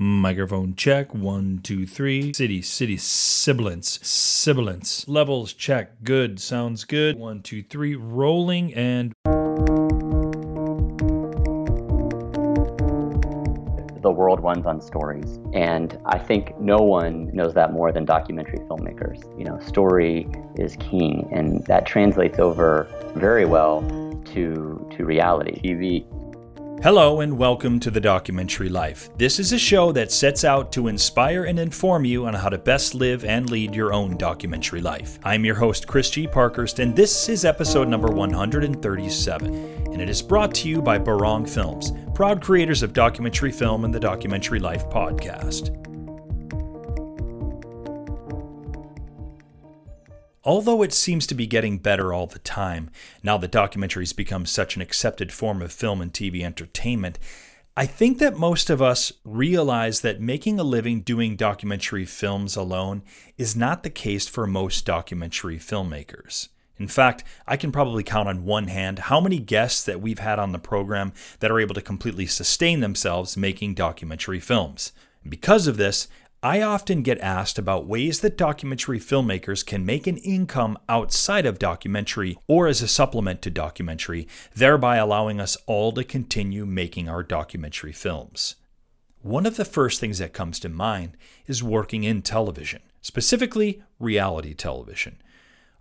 Microphone check. One, two, three. City, city, sibilance, sibilance. Levels check. Good. Sounds good. One, two, three. Rolling and. the world runs on stories. And I think no one knows that more than documentary filmmakers. You know, story is king, and that translates over very well to, to reality TV. Hello, and welcome to The Documentary Life. This is a show that sets out to inspire and inform you on how to best live and lead your own documentary life. I'm your host, Chris G. Parkhurst, and this is episode number 137. And it is brought to you by Barong Films, proud creators of documentary film and the Documentary Life podcast. Although it seems to be getting better all the time, now that documentaries become such an accepted form of film and TV entertainment, I think that most of us realize that making a living doing documentary films alone is not the case for most documentary filmmakers. In fact, I can probably count on one hand how many guests that we've had on the program that are able to completely sustain themselves making documentary films. Because of this, I often get asked about ways that documentary filmmakers can make an income outside of documentary or as a supplement to documentary, thereby allowing us all to continue making our documentary films. One of the first things that comes to mind is working in television, specifically reality television.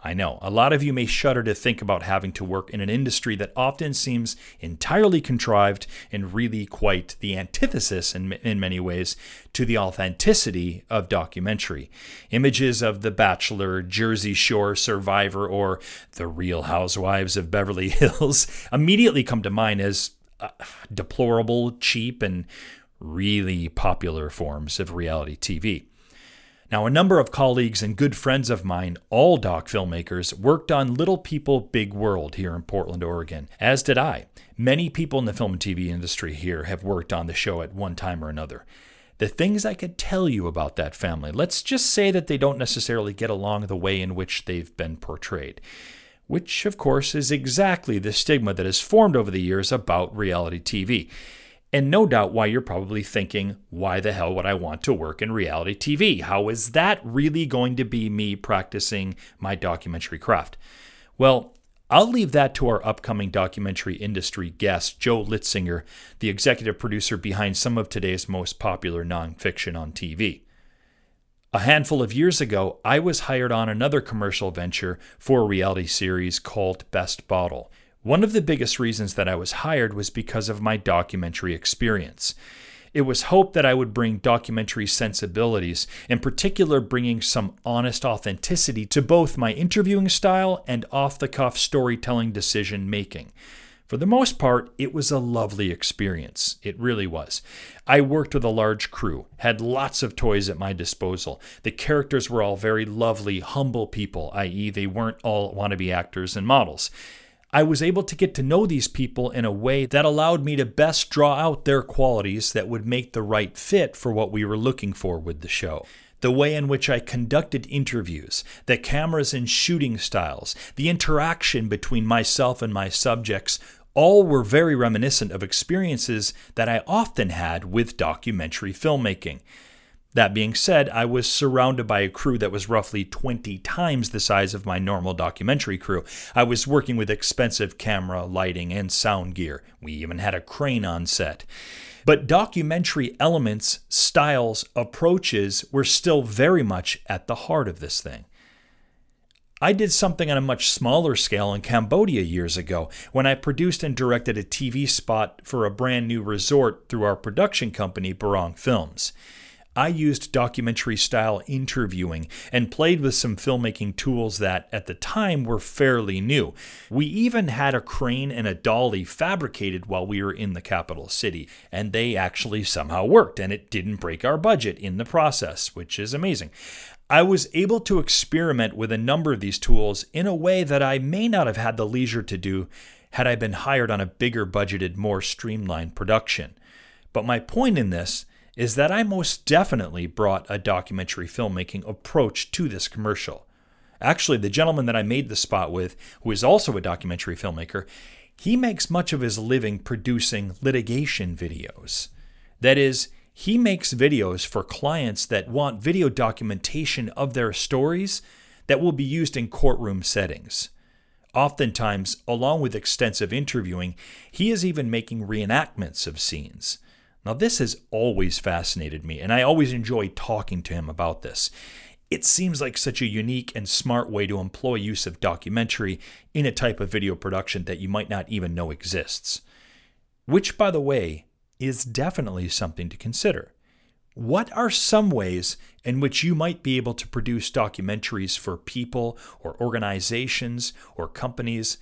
I know, a lot of you may shudder to think about having to work in an industry that often seems entirely contrived and really quite the antithesis in, in many ways to the authenticity of documentary. Images of The Bachelor, Jersey Shore Survivor, or The Real Housewives of Beverly Hills immediately come to mind as uh, deplorable, cheap, and really popular forms of reality TV. Now, a number of colleagues and good friends of mine, all doc filmmakers, worked on Little People Big World here in Portland, Oregon, as did I. Many people in the film and TV industry here have worked on the show at one time or another. The things I could tell you about that family, let's just say that they don't necessarily get along the way in which they've been portrayed. Which, of course, is exactly the stigma that has formed over the years about reality TV. And no doubt why you're probably thinking, why the hell would I want to work in reality TV? How is that really going to be me practicing my documentary craft? Well, I'll leave that to our upcoming documentary industry guest, Joe Litzinger, the executive producer behind some of today's most popular nonfiction on TV. A handful of years ago, I was hired on another commercial venture for a reality series called Best Bottle. One of the biggest reasons that I was hired was because of my documentary experience. It was hoped that I would bring documentary sensibilities, in particular, bringing some honest authenticity to both my interviewing style and off the cuff storytelling decision making. For the most part, it was a lovely experience. It really was. I worked with a large crew, had lots of toys at my disposal. The characters were all very lovely, humble people, i.e., they weren't all wannabe actors and models. I was able to get to know these people in a way that allowed me to best draw out their qualities that would make the right fit for what we were looking for with the show. The way in which I conducted interviews, the cameras and shooting styles, the interaction between myself and my subjects, all were very reminiscent of experiences that I often had with documentary filmmaking. That being said, I was surrounded by a crew that was roughly 20 times the size of my normal documentary crew. I was working with expensive camera, lighting, and sound gear. We even had a crane on set. But documentary elements, styles, approaches were still very much at the heart of this thing. I did something on a much smaller scale in Cambodia years ago when I produced and directed a TV spot for a brand new resort through our production company, Barong Films. I used documentary style interviewing and played with some filmmaking tools that, at the time, were fairly new. We even had a crane and a dolly fabricated while we were in the capital city, and they actually somehow worked, and it didn't break our budget in the process, which is amazing. I was able to experiment with a number of these tools in a way that I may not have had the leisure to do had I been hired on a bigger budgeted, more streamlined production. But my point in this is that I most definitely brought a documentary filmmaking approach to this commercial. Actually, the gentleman that I made the spot with, who is also a documentary filmmaker, he makes much of his living producing litigation videos. That is, He makes videos for clients that want video documentation of their stories that will be used in courtroom settings. Oftentimes, along with extensive interviewing, he is even making reenactments of scenes. Now, this has always fascinated me, and I always enjoy talking to him about this. It seems like such a unique and smart way to employ use of documentary in a type of video production that you might not even know exists. Which, by the way, is definitely something to consider. What are some ways in which you might be able to produce documentaries for people or organizations or companies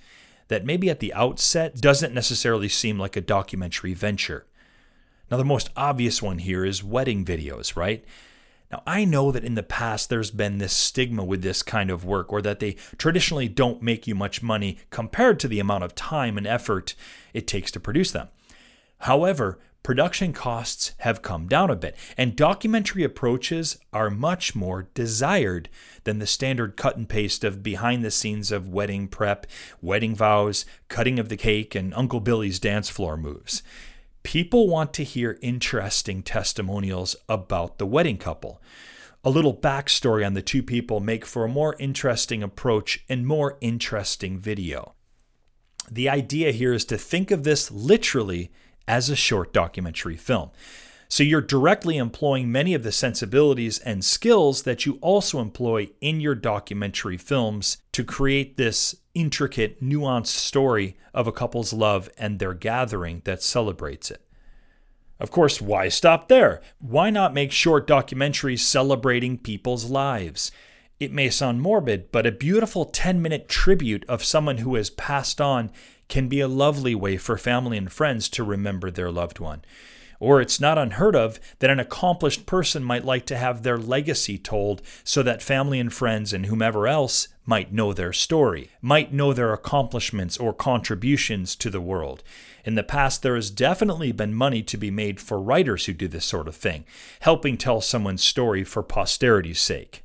that maybe at the outset doesn't necessarily seem like a documentary venture? Now, the most obvious one here is wedding videos, right? Now, I know that in the past there's been this stigma with this kind of work, or that they traditionally don't make you much money compared to the amount of time and effort it takes to produce them. However, production costs have come down a bit, and documentary approaches are much more desired than the standard cut and paste of behind the scenes of wedding prep, wedding vows, cutting of the cake, and Uncle Billy's dance floor moves. People want to hear interesting testimonials about the wedding couple. A little backstory on the two people make for a more interesting approach and more interesting video. The idea here is to think of this literally as a short documentary film. So you're directly employing many of the sensibilities and skills that you also employ in your documentary films to create this intricate, nuanced story of a couple's love and their gathering that celebrates it. Of course, why stop there? Why not make short documentaries celebrating people's lives? It may sound morbid, but a beautiful 10 minute tribute of someone who has passed on can be a lovely way for family and friends to remember their loved one. Or it's not unheard of that an accomplished person might like to have their legacy told so that family and friends and whomever else might know their story, might know their accomplishments or contributions to the world. In the past, there has definitely been money to be made for writers who do this sort of thing, helping tell someone's story for posterity's sake.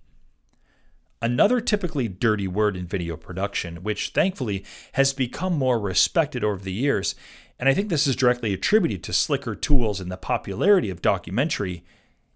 Another typically dirty word in video production, which thankfully has become more respected over the years, and I think this is directly attributed to slicker tools and the popularity of documentary,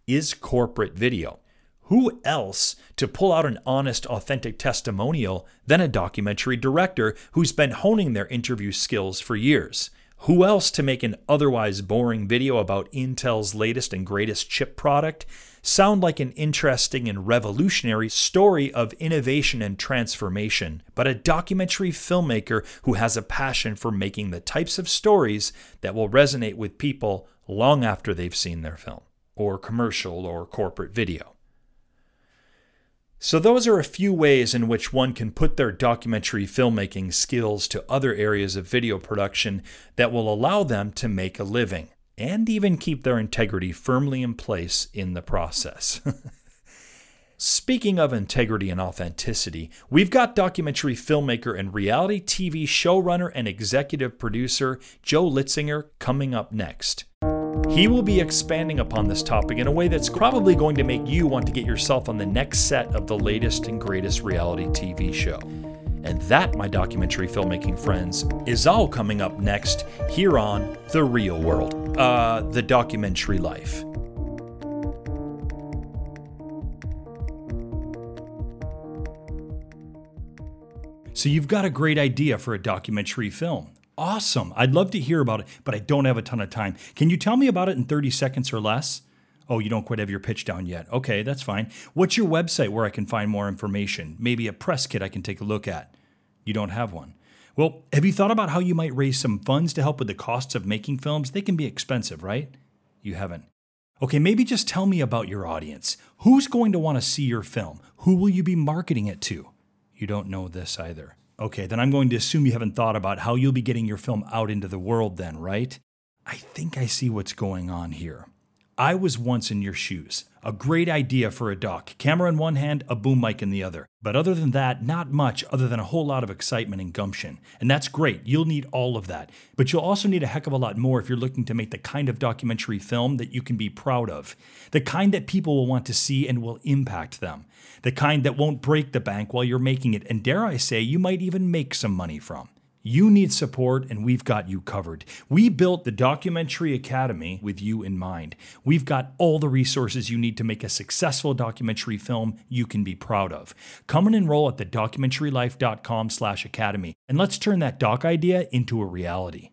is corporate video. Who else to pull out an honest, authentic testimonial than a documentary director who's been honing their interview skills for years? Who else to make an otherwise boring video about Intel's latest and greatest chip product sound like an interesting and revolutionary story of innovation and transformation, but a documentary filmmaker who has a passion for making the types of stories that will resonate with people long after they've seen their film, or commercial, or corporate video. So, those are a few ways in which one can put their documentary filmmaking skills to other areas of video production that will allow them to make a living and even keep their integrity firmly in place in the process. Speaking of integrity and authenticity, we've got documentary filmmaker and reality TV showrunner and executive producer Joe Litzinger coming up next. He will be expanding upon this topic in a way that's probably going to make you want to get yourself on the next set of the latest and greatest reality TV show. And that, my documentary filmmaking friends, is all coming up next here on The Real World, uh, the documentary life. So, you've got a great idea for a documentary film. Awesome. I'd love to hear about it, but I don't have a ton of time. Can you tell me about it in 30 seconds or less? Oh, you don't quite have your pitch down yet. Okay, that's fine. What's your website where I can find more information? Maybe a press kit I can take a look at. You don't have one. Well, have you thought about how you might raise some funds to help with the costs of making films? They can be expensive, right? You haven't. Okay, maybe just tell me about your audience. Who's going to want to see your film? Who will you be marketing it to? You don't know this either. Okay, then I'm going to assume you haven't thought about how you'll be getting your film out into the world, then, right? I think I see what's going on here. I was once in your shoes. A great idea for a doc. Camera in one hand, a boom mic in the other. But other than that, not much other than a whole lot of excitement and gumption. And that's great. You'll need all of that. But you'll also need a heck of a lot more if you're looking to make the kind of documentary film that you can be proud of. The kind that people will want to see and will impact them. The kind that won't break the bank while you're making it. And dare I say, you might even make some money from. You need support, and we've got you covered. We built the Documentary Academy with you in mind. We've got all the resources you need to make a successful documentary film you can be proud of. Come and enroll at thedocumentarylife.com slash academy, and let's turn that doc idea into a reality.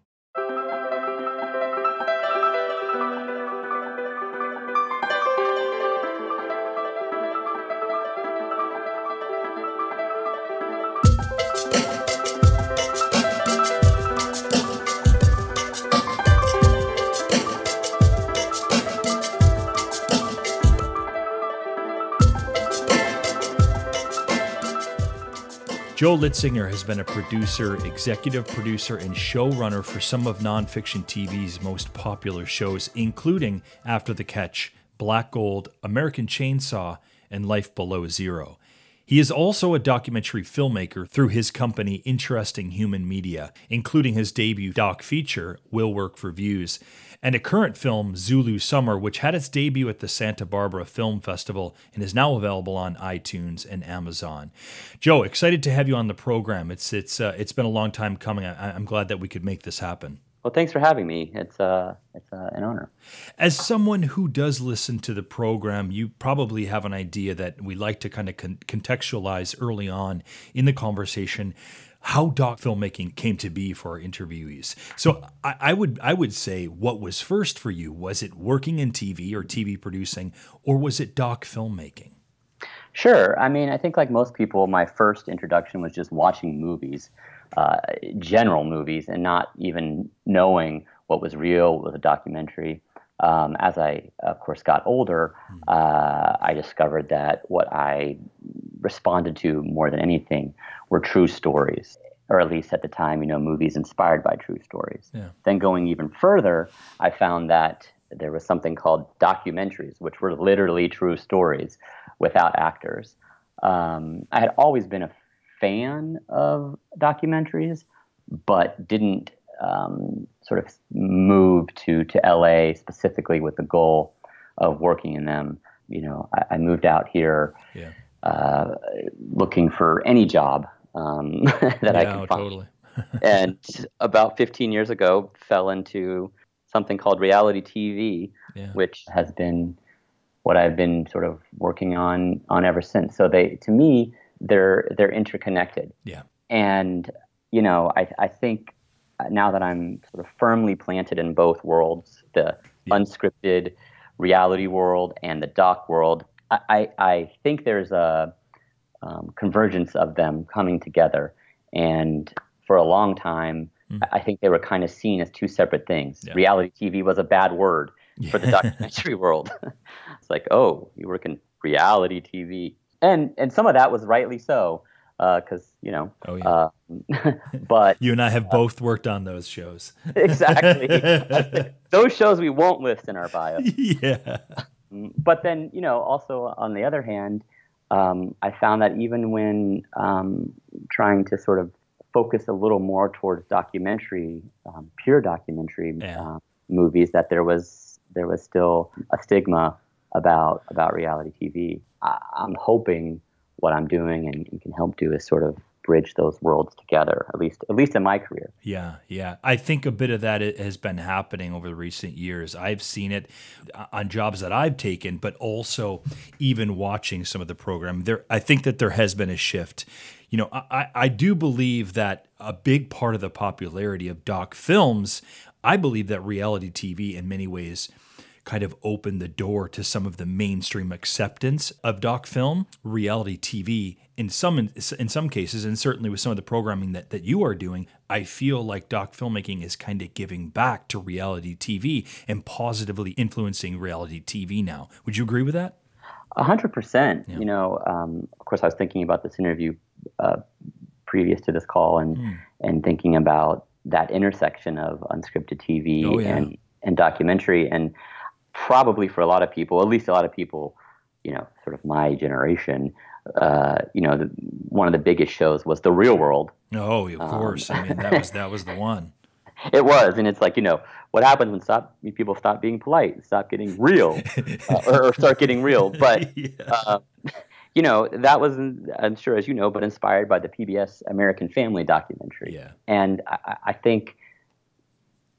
Joe Litzinger has been a producer, executive producer, and showrunner for some of nonfiction TV's most popular shows, including After the Catch, Black Gold, American Chainsaw, and Life Below Zero. He is also a documentary filmmaker through his company Interesting Human Media, including his debut doc feature, Will Work for Views and a current film, Zulu Summer, which had its debut at the Santa Barbara Film Festival and is now available on iTunes and Amazon. Joe, excited to have you on the program. It's it's uh, it's been a long time coming. I, am glad that we could make this happen. Well, thanks for having me. It's uh, it's uh, an honor. As someone who does listen to the program, you probably have an idea that we like to kind of con- contextualize early on in the conversation how doc filmmaking came to be for our interviewees. So I, I, would I would say what was first for you was it working in TV or TV producing, or was it doc filmmaking? Sure. I mean, I think like most people, my first introduction was just watching movies, uh, general movies, and not even knowing what was real, what was a documentary. Um, as I, of course, got older, hmm. uh, I discovered that what I responded to more than anything were true stories, or at least at the time, you know, movies inspired by true stories. Yeah. Then going even further, I found that there was something called documentaries, which were literally true stories without actors. Um, I had always been a fan of documentaries, but didn't um, sort of move to to LA specifically with the goal of working in them. You know, I, I moved out here yeah. uh, looking for any job um, that yeah, I could find. Totally. and about 15 years ago, fell into something called reality TV, yeah. which has been what I've been sort of working on on ever since. So they, to me, they're they're interconnected. Yeah. And you know, I I think now that I'm sort of firmly planted in both worlds, the yeah. unscripted reality world and the doc world, I I, I think there's a um, convergence of them coming together. And for a long time, mm. I think they were kind of seen as two separate things. Yeah. Reality TV was a bad word yeah. for the documentary world. it's like, oh, you work in reality TV, and and some of that was rightly so, because uh, you know. Oh, yeah. Uh, but you and I have uh, both worked on those shows. exactly. those shows we won't list in our bio. Yeah. But then, you know, also on the other hand, um, I found that even when um, trying to sort of focus a little more towards documentary, um, pure documentary yeah. uh, movies, that there was there was still a stigma about about reality TV. I, am hoping what I'm doing and, and can help do is sort of bridge those worlds together at least at least in my career. Yeah yeah. I think a bit of that has been happening over the recent years. I've seen it uh, on jobs that i've taken but also even watching some of the program there i think that there has been a shift. You know i i do believe that a big part of the popularity of doc films i believe that reality tv in many ways kind of opened the door to some of the mainstream acceptance of doc film. Reality TV, in some in some cases, and certainly with some of the programming that, that you are doing, I feel like doc filmmaking is kind of giving back to reality TV and positively influencing reality TV now. Would you agree with that? A hundred percent. You know, um, of course, I was thinking about this interview uh, previous to this call, and mm. and thinking about that intersection of unscripted TV oh, yeah. and and documentary, and probably for a lot of people, at least a lot of people, you know, sort of my generation, uh, you know, the, one of the biggest shows was The Real World. Oh, of um, course. I mean, that was that was the one. It was, and it's like you know what happens when stop people stop being polite, stop getting real, uh, or, or, start getting real. But yeah. uh, you know, that was, I'm sure as you know, but inspired by the PBS American Family documentary. Yeah. And I, I think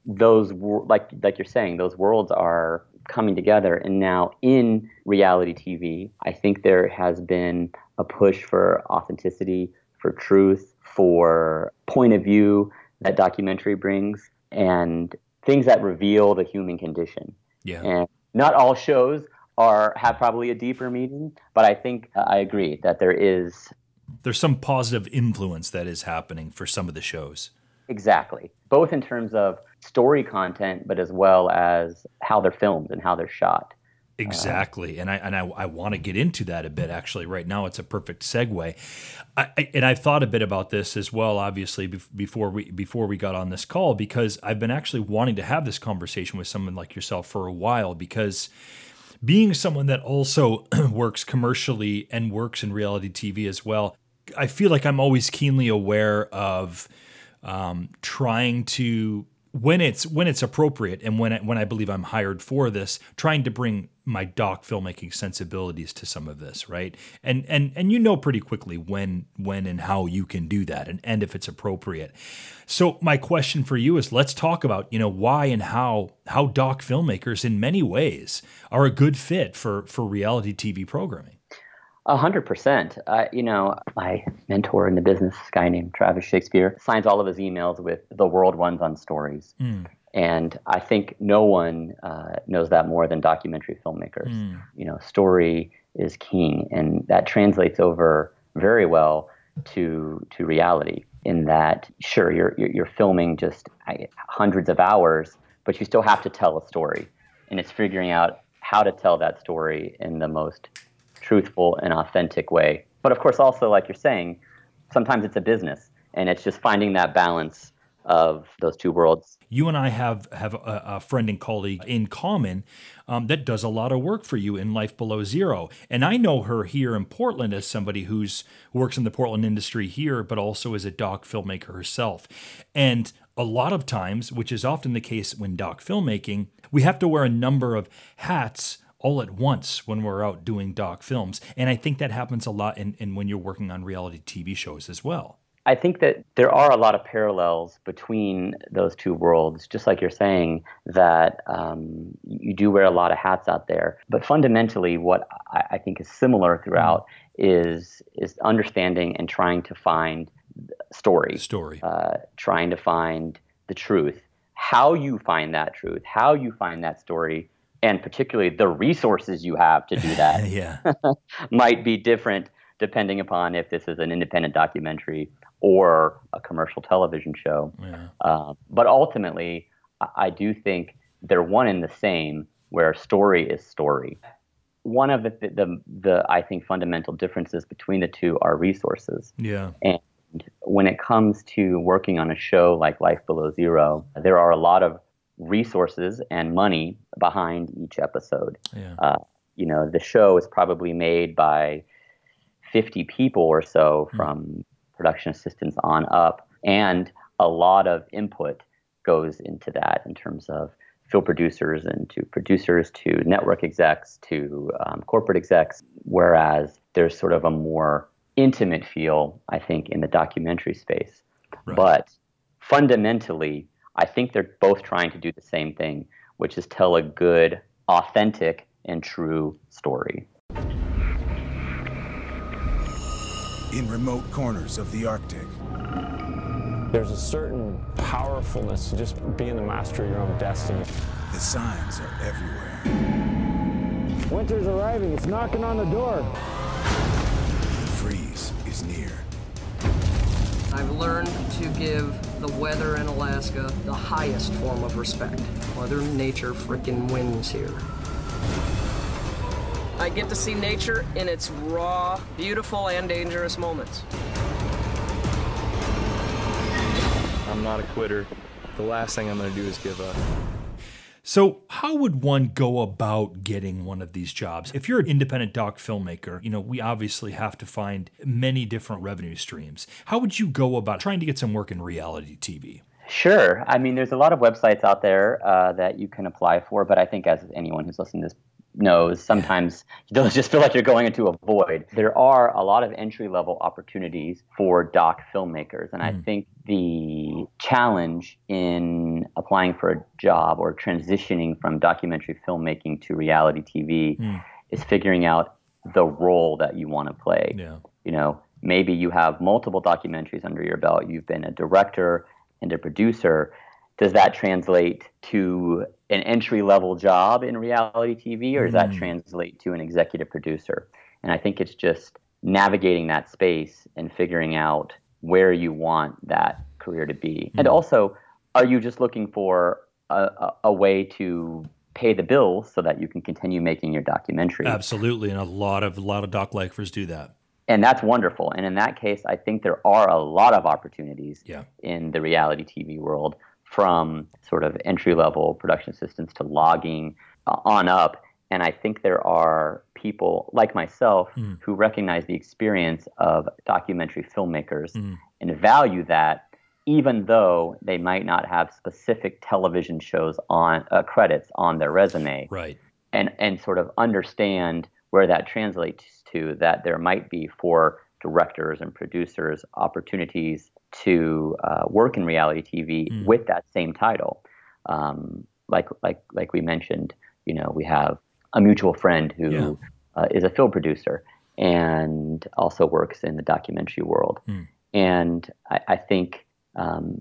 those, like like you're saying, those worlds are coming together. And now in reality TV, I think there has been a push for authenticity, for truth, for point of view that documentary brings, and things that reveal the human condition. Yeah. And not all shows are have probably a deeper meaning, but I think uh, I agree that there is there's some positive influence that is happening for some of the shows. Exactly. Both in terms of story content, but as well as how they're filmed and how they're shot. Uh, exactly, and I and I, I want to get into that a bit. Actually, right now it's a perfect segue. I, I, and I've thought a bit about this as well. Obviously, before we before we got on this call, because I've been actually wanting to have this conversation with someone like yourself for a while. Because being someone that also works commercially and works in reality TV as well, I feel like I'm always keenly aware of um, trying to when it's when it's appropriate and when I, when I believe I'm hired for this, trying to bring my doc filmmaking sensibilities to some of this, right? And and and you know pretty quickly when when and how you can do that, and and if it's appropriate. So my question for you is, let's talk about you know why and how how doc filmmakers in many ways are a good fit for for reality TV programming. A hundred percent. You know, my mentor in the business, guy named Travis Shakespeare, signs all of his emails with "the world runs on stories," mm. and I think no one uh, knows that more than documentary filmmakers. Mm. You know, story is king, and that translates over very well to to reality. In that, sure, you're you're, you're filming just hundreds of hours, but you still have to tell a story, and it's figuring out how to tell that story in the most truthful and authentic way. But of course, also, like you're saying, sometimes it's a business and it's just finding that balance of those two worlds. You and I have have a, a friend and colleague in common um, that does a lot of work for you in Life Below Zero, and I know her here in Portland as somebody who's who works in the Portland industry here, but also as a doc filmmaker herself. And a lot of times, which is often the case when doc filmmaking, we have to wear a number of hats all at once when we're out doing doc films. And I think that happens a lot in, in when you're working on reality TV shows as well. I think that there are a lot of parallels between those two worlds, just like you're saying that um, you do wear a lot of hats out there. But fundamentally, what I, I think is similar throughout is is understanding and trying to find story, story, uh, trying to find the truth. How you find that truth, how you find that story, and particularly the resources you have to do that yeah. might be different depending upon if this is an independent documentary or a commercial television show. Yeah. Uh, but ultimately, I do think they're one and the same, where story is story. One of the, the, the I think fundamental differences between the two are resources. Yeah. And when it comes to working on a show like Life Below Zero, there are a lot of resources and money behind each episode. Yeah. Uh, you know, the show is probably made by 50 people or so mm. from production assistants on up, and a lot of input goes into that in terms of film producers and to producers to network execs to um, corporate execs, whereas there's sort of a more intimate feel, I think, in the documentary space. Right. But fundamentally, I think they're both trying to do the same thing, which is tell a good, authentic, and true story. In remote corners of the Arctic, there's a certain powerfulness to just being the master of your own destiny. The signs are everywhere. Winter's arriving, it's knocking on the door. The freeze is near. I've learned to give the weather in Alaska the highest form of respect. Mother Nature frickin' wins here. I get to see nature in its raw, beautiful, and dangerous moments. I'm not a quitter. The last thing I'm to do is give up. So, how would one go about getting one of these jobs? If you're an independent doc filmmaker, you know, we obviously have to find many different revenue streams. How would you go about trying to get some work in reality TV? Sure. I mean, there's a lot of websites out there uh, that you can apply for, but I think as anyone who's listening to this knows, sometimes you'll just feel like you're going into a void. There are a lot of entry level opportunities for doc filmmakers. And I mm. think the challenge in applying for a job or transitioning from documentary filmmaking to reality TV mm. is figuring out the role that you want to play. Yeah. You know, maybe you have multiple documentaries under your belt. You've been a director and a producer. Does that translate to an entry level job in reality TV or does that hmm. translate to an executive producer? And I think it's just navigating that space and figuring out where you want that career to be. Hmm. And also, are you just looking for a, a, a way to pay the bills so that you can continue making your documentary? Absolutely, and a lot of a lot of doc lifers do that. and that's wonderful. And in that case, I think there are a lot of opportunities Yeah. in the reality TV world, from sort of entry level production assistants to logging uh, on up. And I think there are people like myself who recognize the experience of documentary filmmakers and value that, even though they might not have specific television shows on uh, credits on their resume Right. and and sort of understand where that translates to that there might be for directors and producers opportunities to uh, work in reality TV with that same title. Um, like like like we mentioned, you know, we have a mutual friend who Yeah. uh, is a film producer and also works in the documentary world. And I, I think um,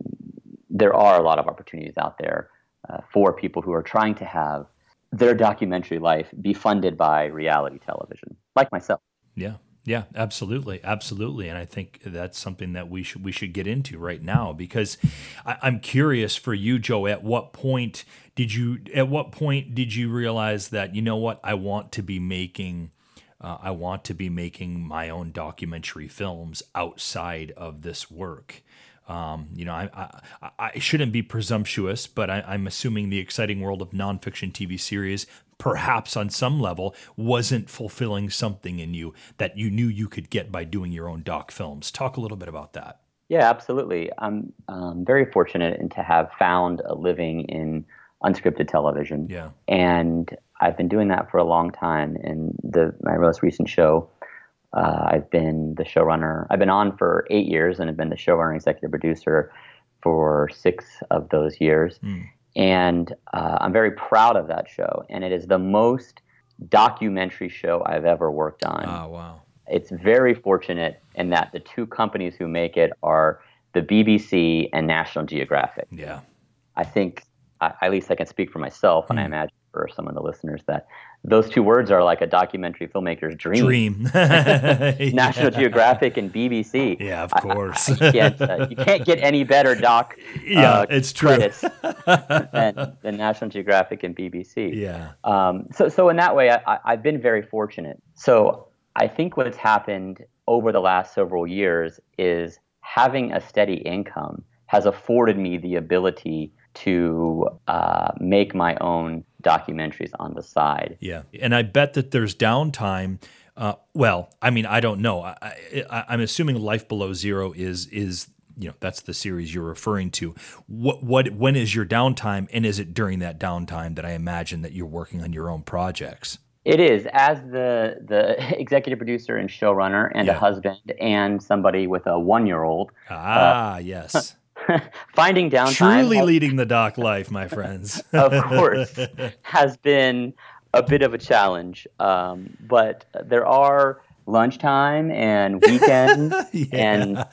there are a lot of opportunities out there uh, for people who are trying to have their documentary life be funded by reality television, like myself. Yeah. Yeah, absolutely, absolutely, and I think that's something that we should we should get into right now because I, I'm curious for you, Joe. At what point did you? At what point did you realize that you know what I want to be making? Uh, I want to be making my own documentary films outside of this work. Um, you know, I, I, I shouldn't be presumptuous, but I, I'm assuming the exciting world of nonfiction TV series, perhaps on some level, wasn't fulfilling something in you that you knew you could get by doing your own doc films. Talk a little bit about that. Yeah, absolutely. I'm um, very fortunate in to have found a living in unscripted television. Yeah. and I've been doing that for a long time. In the my most recent show, uh, I've been the showrunner. I've been on for eight years, and have been the showrunner, executive producer for six of those years. And uh, I'm very proud of that show. And it is the most documentary show I've ever worked on Oh wow. it's very fortunate in that the two companies who make it are the BBC and National Geographic. Yeah. I think, I- at least I can speak for myself, Hmm. and I imagine for some of the listeners, that those two words are like a documentary filmmaker's dream. Dream. National Geographic and BBC. Yeah, of I- I- course. you, can't, uh, you can't get any better doc Yeah, uh, it's true. credits than, than National Geographic and BBC. Yeah. Um, so, so in that way, I, I- I've been very fortunate. So I think what's happened over the last several years is having a steady income has afforded me the ability to uh, make my own documentaries on the side. Yeah, and I bet that there's downtime. Uh, well, I mean, I don't know. I, I, I'm assuming Life Below Zero is is you know that's the series you're referring to. What what when is your downtime, and is it during that downtime that I imagine that you're working on your own projects? It is as the the executive producer and showrunner, and Yeah. a husband, and somebody with a one year old. Ah, yes, Finding downtime truly has- leading the doc life, my friends. of course, has been a bit of a challenge. Um, but there are lunchtime and weekends and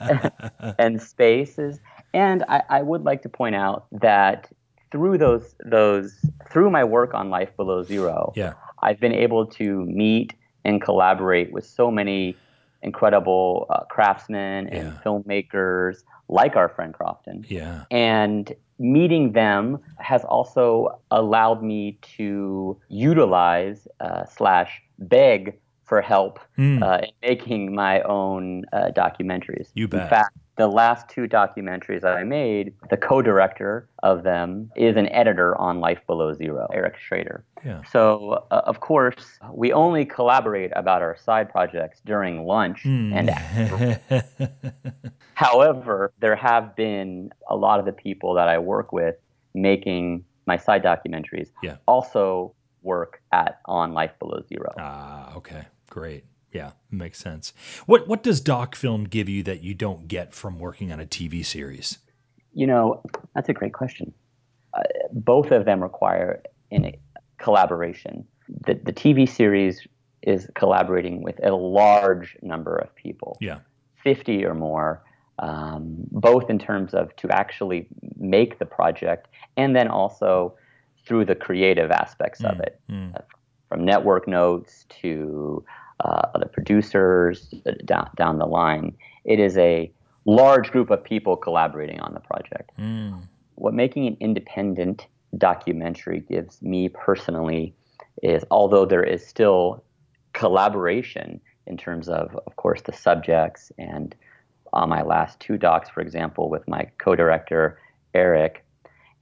and spaces. And I, I would like to point out that through those those through my work on Life Below Zero, yeah, I've been able to meet and collaborate with so many incredible uh, craftsmen and Yeah. filmmakers like our friend Crofton. Yeah, and meeting them has also allowed me to utilize uh, slash beg for help Hmm. uh, in making my own uh, documentaries. You bet. In fact, the last two documentaries that I made, the co-director of them is an editor on Life Below Zero, Eric Schrader. yeah. So, uh, of course, we only collaborate about our side projects during lunch Hmm. and after However, there have been a lot of the people that I work with making my side documentaries Yeah. also work at on Life Below Zero. Ah, okay, great. Yeah, makes sense. What what does doc film give you that you don't get from working on a TV series? You know, that's a great question. Uh, both of them require in a collaboration. The the TV series is collaborating with a large number of people. Yeah. 50 or more, um, both in terms of to actually make the project and then also through the creative aspects of it, mm. uh, from network notes to uh, other producers uh, down, down the line. It is a large group of people collaborating on the project. Mm. What making an independent documentary gives me personally is although there is still collaboration in terms of, of course, the subjects. And on my last two docs, for example, with my co director, Eric,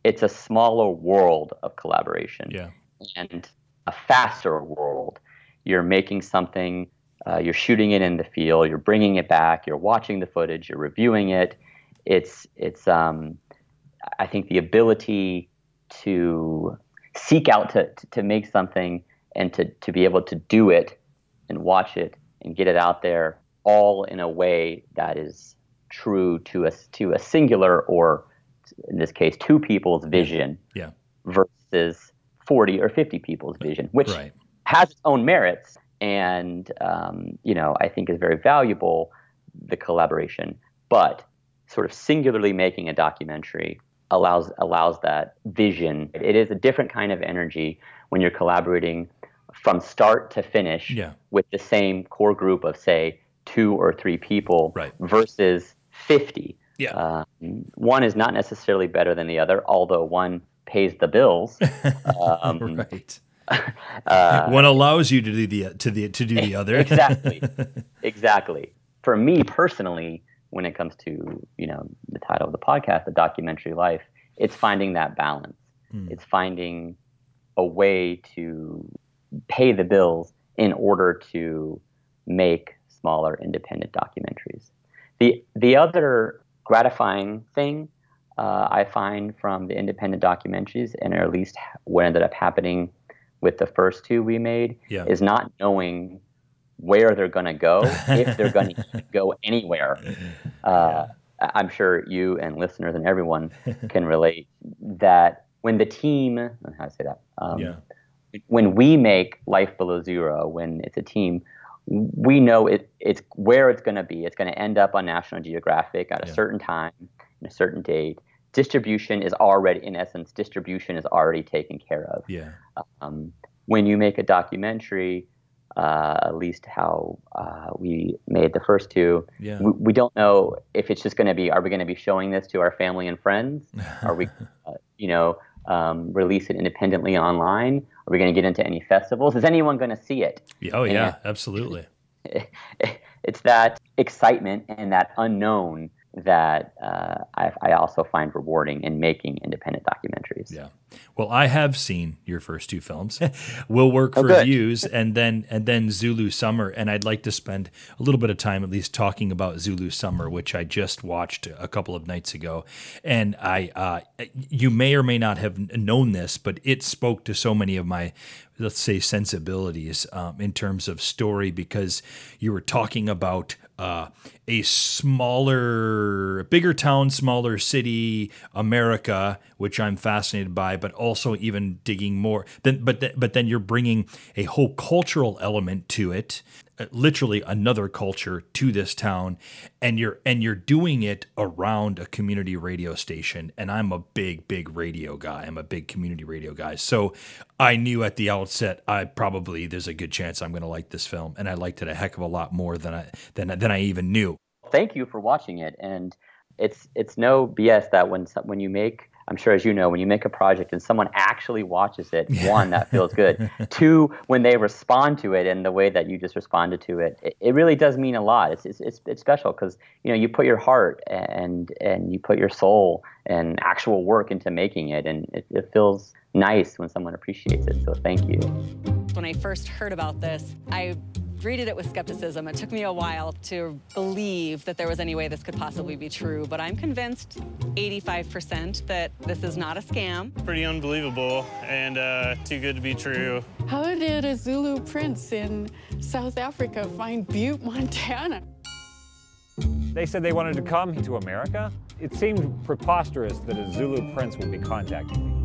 it's a smaller world of collaboration Yeah. and a faster world. You're making something, uh, you're shooting it in the field, you're bringing it back, you're watching the footage, you're reviewing it. It's, it's um, I think the ability to seek out to, to, to make something and to, to be able to do it and watch it and get it out there all in a way that is true to a, to a singular or in this case two people's vision Yeah. versus 40 or 50 people's vision which Right. Has its own merits and um, you know i think is very valuable the collaboration but sort of singularly making a documentary allows allows that vision it is a different kind of energy when you're collaborating from start to finish Yeah. with the same core group of say two or three people Right. versus 50 Yeah. um, one is not necessarily better than the other although one pays the bills um, right. uh, One allows you to do the to the to do the other. exactly exactly for me personally when it comes to you know the title of the podcast the documentary life it's finding that balance Hmm. it's finding a way to pay the bills in order to make smaller independent documentaries the the other gratifying thing uh, I find from the independent documentaries, and at least what ended up happening with the first two we made, Yeah. is not knowing where they're going to go, if they're going to go anywhere. Uh, I'm sure you and listeners and everyone can relate that when the team, how do I say that? Um, Yeah. when we make life below zero when it's a team we know it it's where it's going to be it's going to end up on national geographic at a certain time and a certain date distribution is already in essence distribution is already taken care of Yeah. um, when you make a documentary uh, at least how uh, we made the first two Yeah. we, we don't know if it's just going to be are we going to be showing this to our family and friends are we uh, you know um, release it independently online are we going to get into any festivals is anyone going to see it Oh yeah, Yeah. absolutely. it's that excitement and that unknown that uh, I, I also find rewarding in making independent documentaries Yeah. Well, I have seen your first two films. we'll work for Oh, reviews and then and then Zulu Summer and I'd like to spend a little bit of time at least talking about Zulu Summer, which I just watched a couple of nights ago. And I uh, you may or may not have known this, but it spoke to so many of my let's say sensibilities um, in terms of story because you were talking about uh, a smaller, bigger town, smaller city, America, which I'm fascinated by, but also even digging more. Then, but th- but then you're bringing a whole cultural element to it, Uh, literally another culture to this town, and you're and you're doing it around a community radio station. And I'm a big, big radio guy. I'm a big community radio guy. So I knew at the outset, I probably there's a good chance I'm going to like this film, and I liked it a heck of a lot more than I than than I even knew. thank you for watching it and it's it's no bs that when when you make i'm sure as you know when you make a project and someone actually watches it one that feels good. Two when they respond to it in the way that you just responded to it it, it really does mean a lot. It's it's, it's, it's special because you know you put your heart and and you put your soul and actual work into making it and it, it feels nice when someone appreciates it. So thank you. When I first heard about this, I greeted it with skepticism. It took me a while to believe that there was any way this could possibly be true, but I'm convinced 85% that this is not a scam. Pretty unbelievable and uh, too good to be true. How did a Zulu prince in South Africa find Butte, Montana? They said they wanted to come to America. It seemed preposterous that a Zulu prince would be contacting me.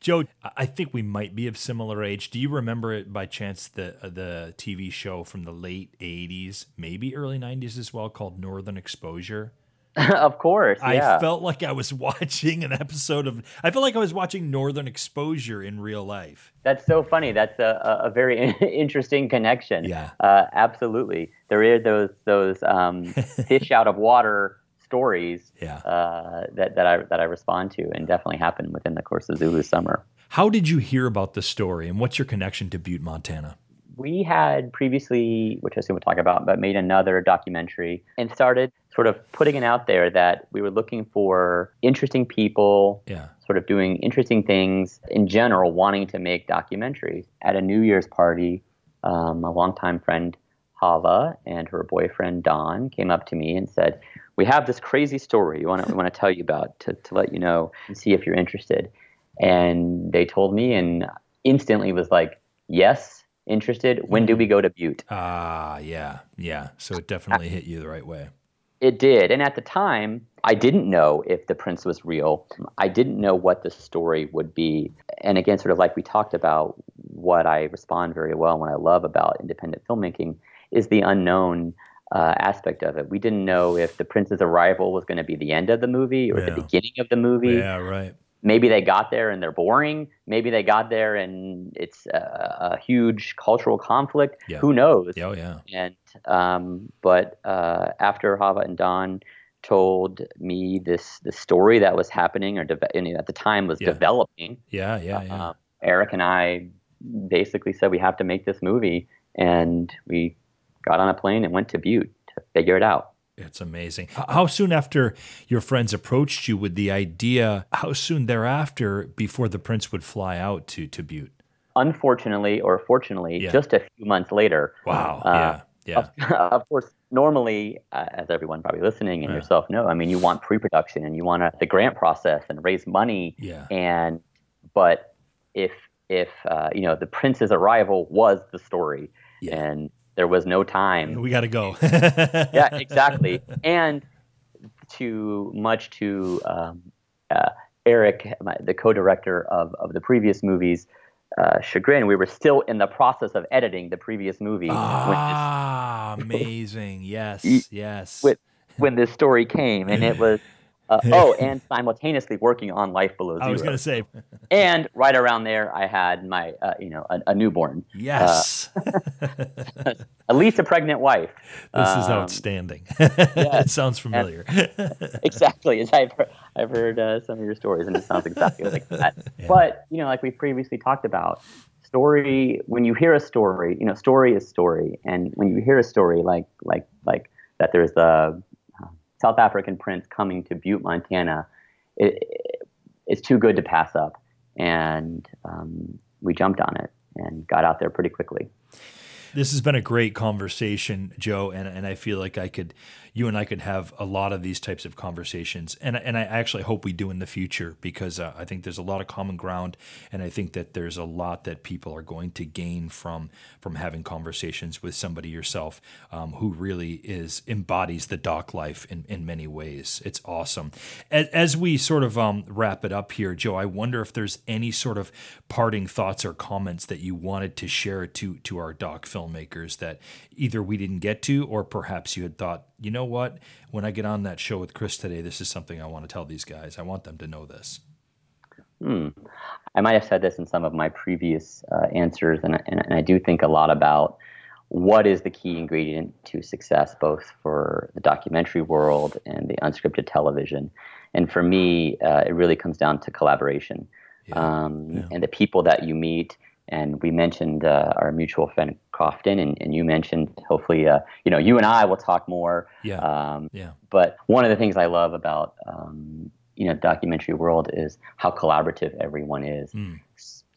Joe, I think we might be of similar age. Do you remember it by chance the uh, the TV show from the late '80s, maybe early '90s as well, called Northern Exposure? of course, yeah. I felt like I was watching an episode of. I felt like I was watching Northern Exposure in real life. That's so funny. That's a, a very interesting connection. Yeah, uh, absolutely. There are those those um, fish out of water stories yeah. uh, that, that I that I respond to, and definitely happen within the course of Zulu summer. How did you hear about the story, and what's your connection to Butte, Montana? We had previously, which I assume we'll talk about, but made another documentary and started sort of putting it out there that we were looking for interesting people, yeah. sort of doing interesting things in general, wanting to make documentaries. At a New Year's party, um, a longtime friend, Hava, and her boyfriend, Don, came up to me and said, we have this crazy story we want to, we want to tell you about to, to let you know and see if you're interested. And they told me and instantly was like, yes, interested. When do we go to Butte? Ah, uh, yeah, yeah. So it definitely hit you the right way. It did. And at the time, I didn't know if the prince was real. I didn't know what the story would be. And again, sort of like we talked about, what I respond very well and what I love about independent filmmaking is the unknown uh, aspect of it. We didn't know if the prince's arrival was going to be the end of the movie or yeah. the beginning of the movie. Yeah, right. Maybe they got there and they're boring. Maybe they got there and it's a, a huge cultural conflict. Yeah. Who knows? Oh, yeah. And um, but uh, after Hava and Don told me this the story that was happening or de- at the time was yeah. developing. Yeah, yeah, yeah. Uh, Eric and I basically said we have to make this movie, and we got on a plane and went to Butte to figure it out. It's amazing. How soon after your friends approached you with the idea, how soon thereafter before the prince would fly out to, to Butte? Unfortunately or fortunately, Yeah. just a few months later. Wow. Uh, yeah. Yeah. Of, of course, normally, uh, as everyone probably listening and Yeah. yourself know, I mean, you want pre-production and you want to, the grant process and raise money. Yeah. And but if if uh, you know the prince's arrival was the story, Yeah. and there was no time We got to go. yeah, exactly. And to much to um, uh, Eric, my, the co-director of, of the previous movies, uh, chagrin, we were still in the process of editing the previous movie ah, amazing. Yes. Yes. when, this, when this story came, and it was. Uh, oh, and simultaneously working on Life Below Zero. I was going to say, and right around there, I had my, uh, you know, a, a newborn, yes. at least a pregnant wife. this is Um, outstanding. it sounds familiar. exactly. As I've heard, I've heard uh, some of your stories, and it sounds exactly like that. But you know, like we previously talked about, story. When you hear a story, you know, story is story, and when you hear a story like like like that, there's a uh, South African prince coming to Butte, Montana. It, it, it's too good to pass up, and um, we jumped on it and got out there pretty quickly. This has been a great conversation, Joe, and, and I feel like I could, you and I could have a lot of these types of conversations, and and I actually hope we do in the future because uh, I think there's a lot of common ground, and I think that there's a lot that people are going to gain from from having conversations with somebody yourself um, who really is embodies the doc life in in many ways. It's awesome. As, as we sort of um, wrap it up here, Joe, I wonder if there's any sort of parting thoughts or comments that you wanted to share to to our doc filmmakers that either we didn't get to or perhaps you had thought, you know what, when I get on that show with Chris today, this is something I want to tell these guys. I want them to know this. Hmm. I might have said this in some of my previous uh, answers, and, and, and I do think a lot about what is the key ingredient to success, both for the documentary world and the unscripted television. And for me, uh, it really comes down to collaboration um, yeah. and the people that you meet. And we mentioned uh, our mutual friend Crofton, and, and you mentioned hopefully, uh, you know, you and I will talk more. Yeah. Um, Yeah. but one of the things I love about um, you know documentary world is how collaborative everyone is. Mm.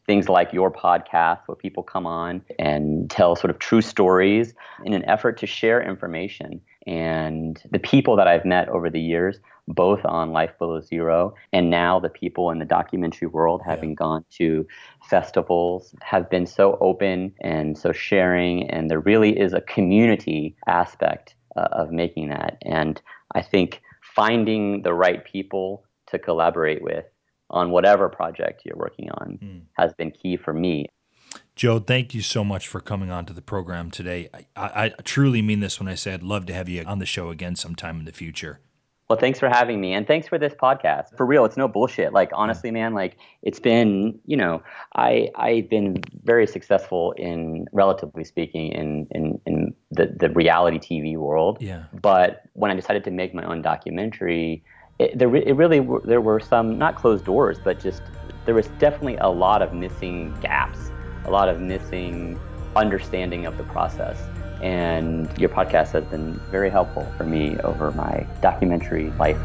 things like your podcast, where people come on and tell sort of true stories in an effort to share information. And the people that I've met over the years, both on Life Below Zero and now the people in the documentary world, having yeah. gone to festivals, have been so open and so sharing. And there really is a community aspect uh, of making that. And I think finding the right people to collaborate with on whatever project you're working on mm. has been key for me. Joe, thank you so much for coming on to the program today. I, I, I, truly mean this when I say I'd love to have you on the show again sometime in the future. Well, thanks for having me, and thanks for this podcast. For real, it's no bullshit. Like honestly, man, like it's been, you know, I I've been very successful in, relatively speaking, in in in the the reality TV world. Yeah. But when I decided to make my own documentary, it, there it really there were some not closed doors, but just there was definitely a lot of missing gaps, a lot of missing understanding of the process. And your podcast has been very helpful for me over my documentary life.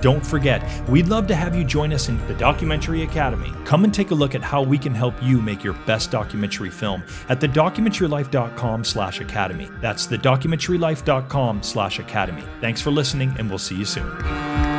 Don't forget, we'd love to have you join us in the Documentary Academy. Come and take a look at how we can help you make your best documentary film at thedocumentarylife.com slash academy. That's thedocumentarylife.com slash academy. Thanks for listening, and we'll see you soon.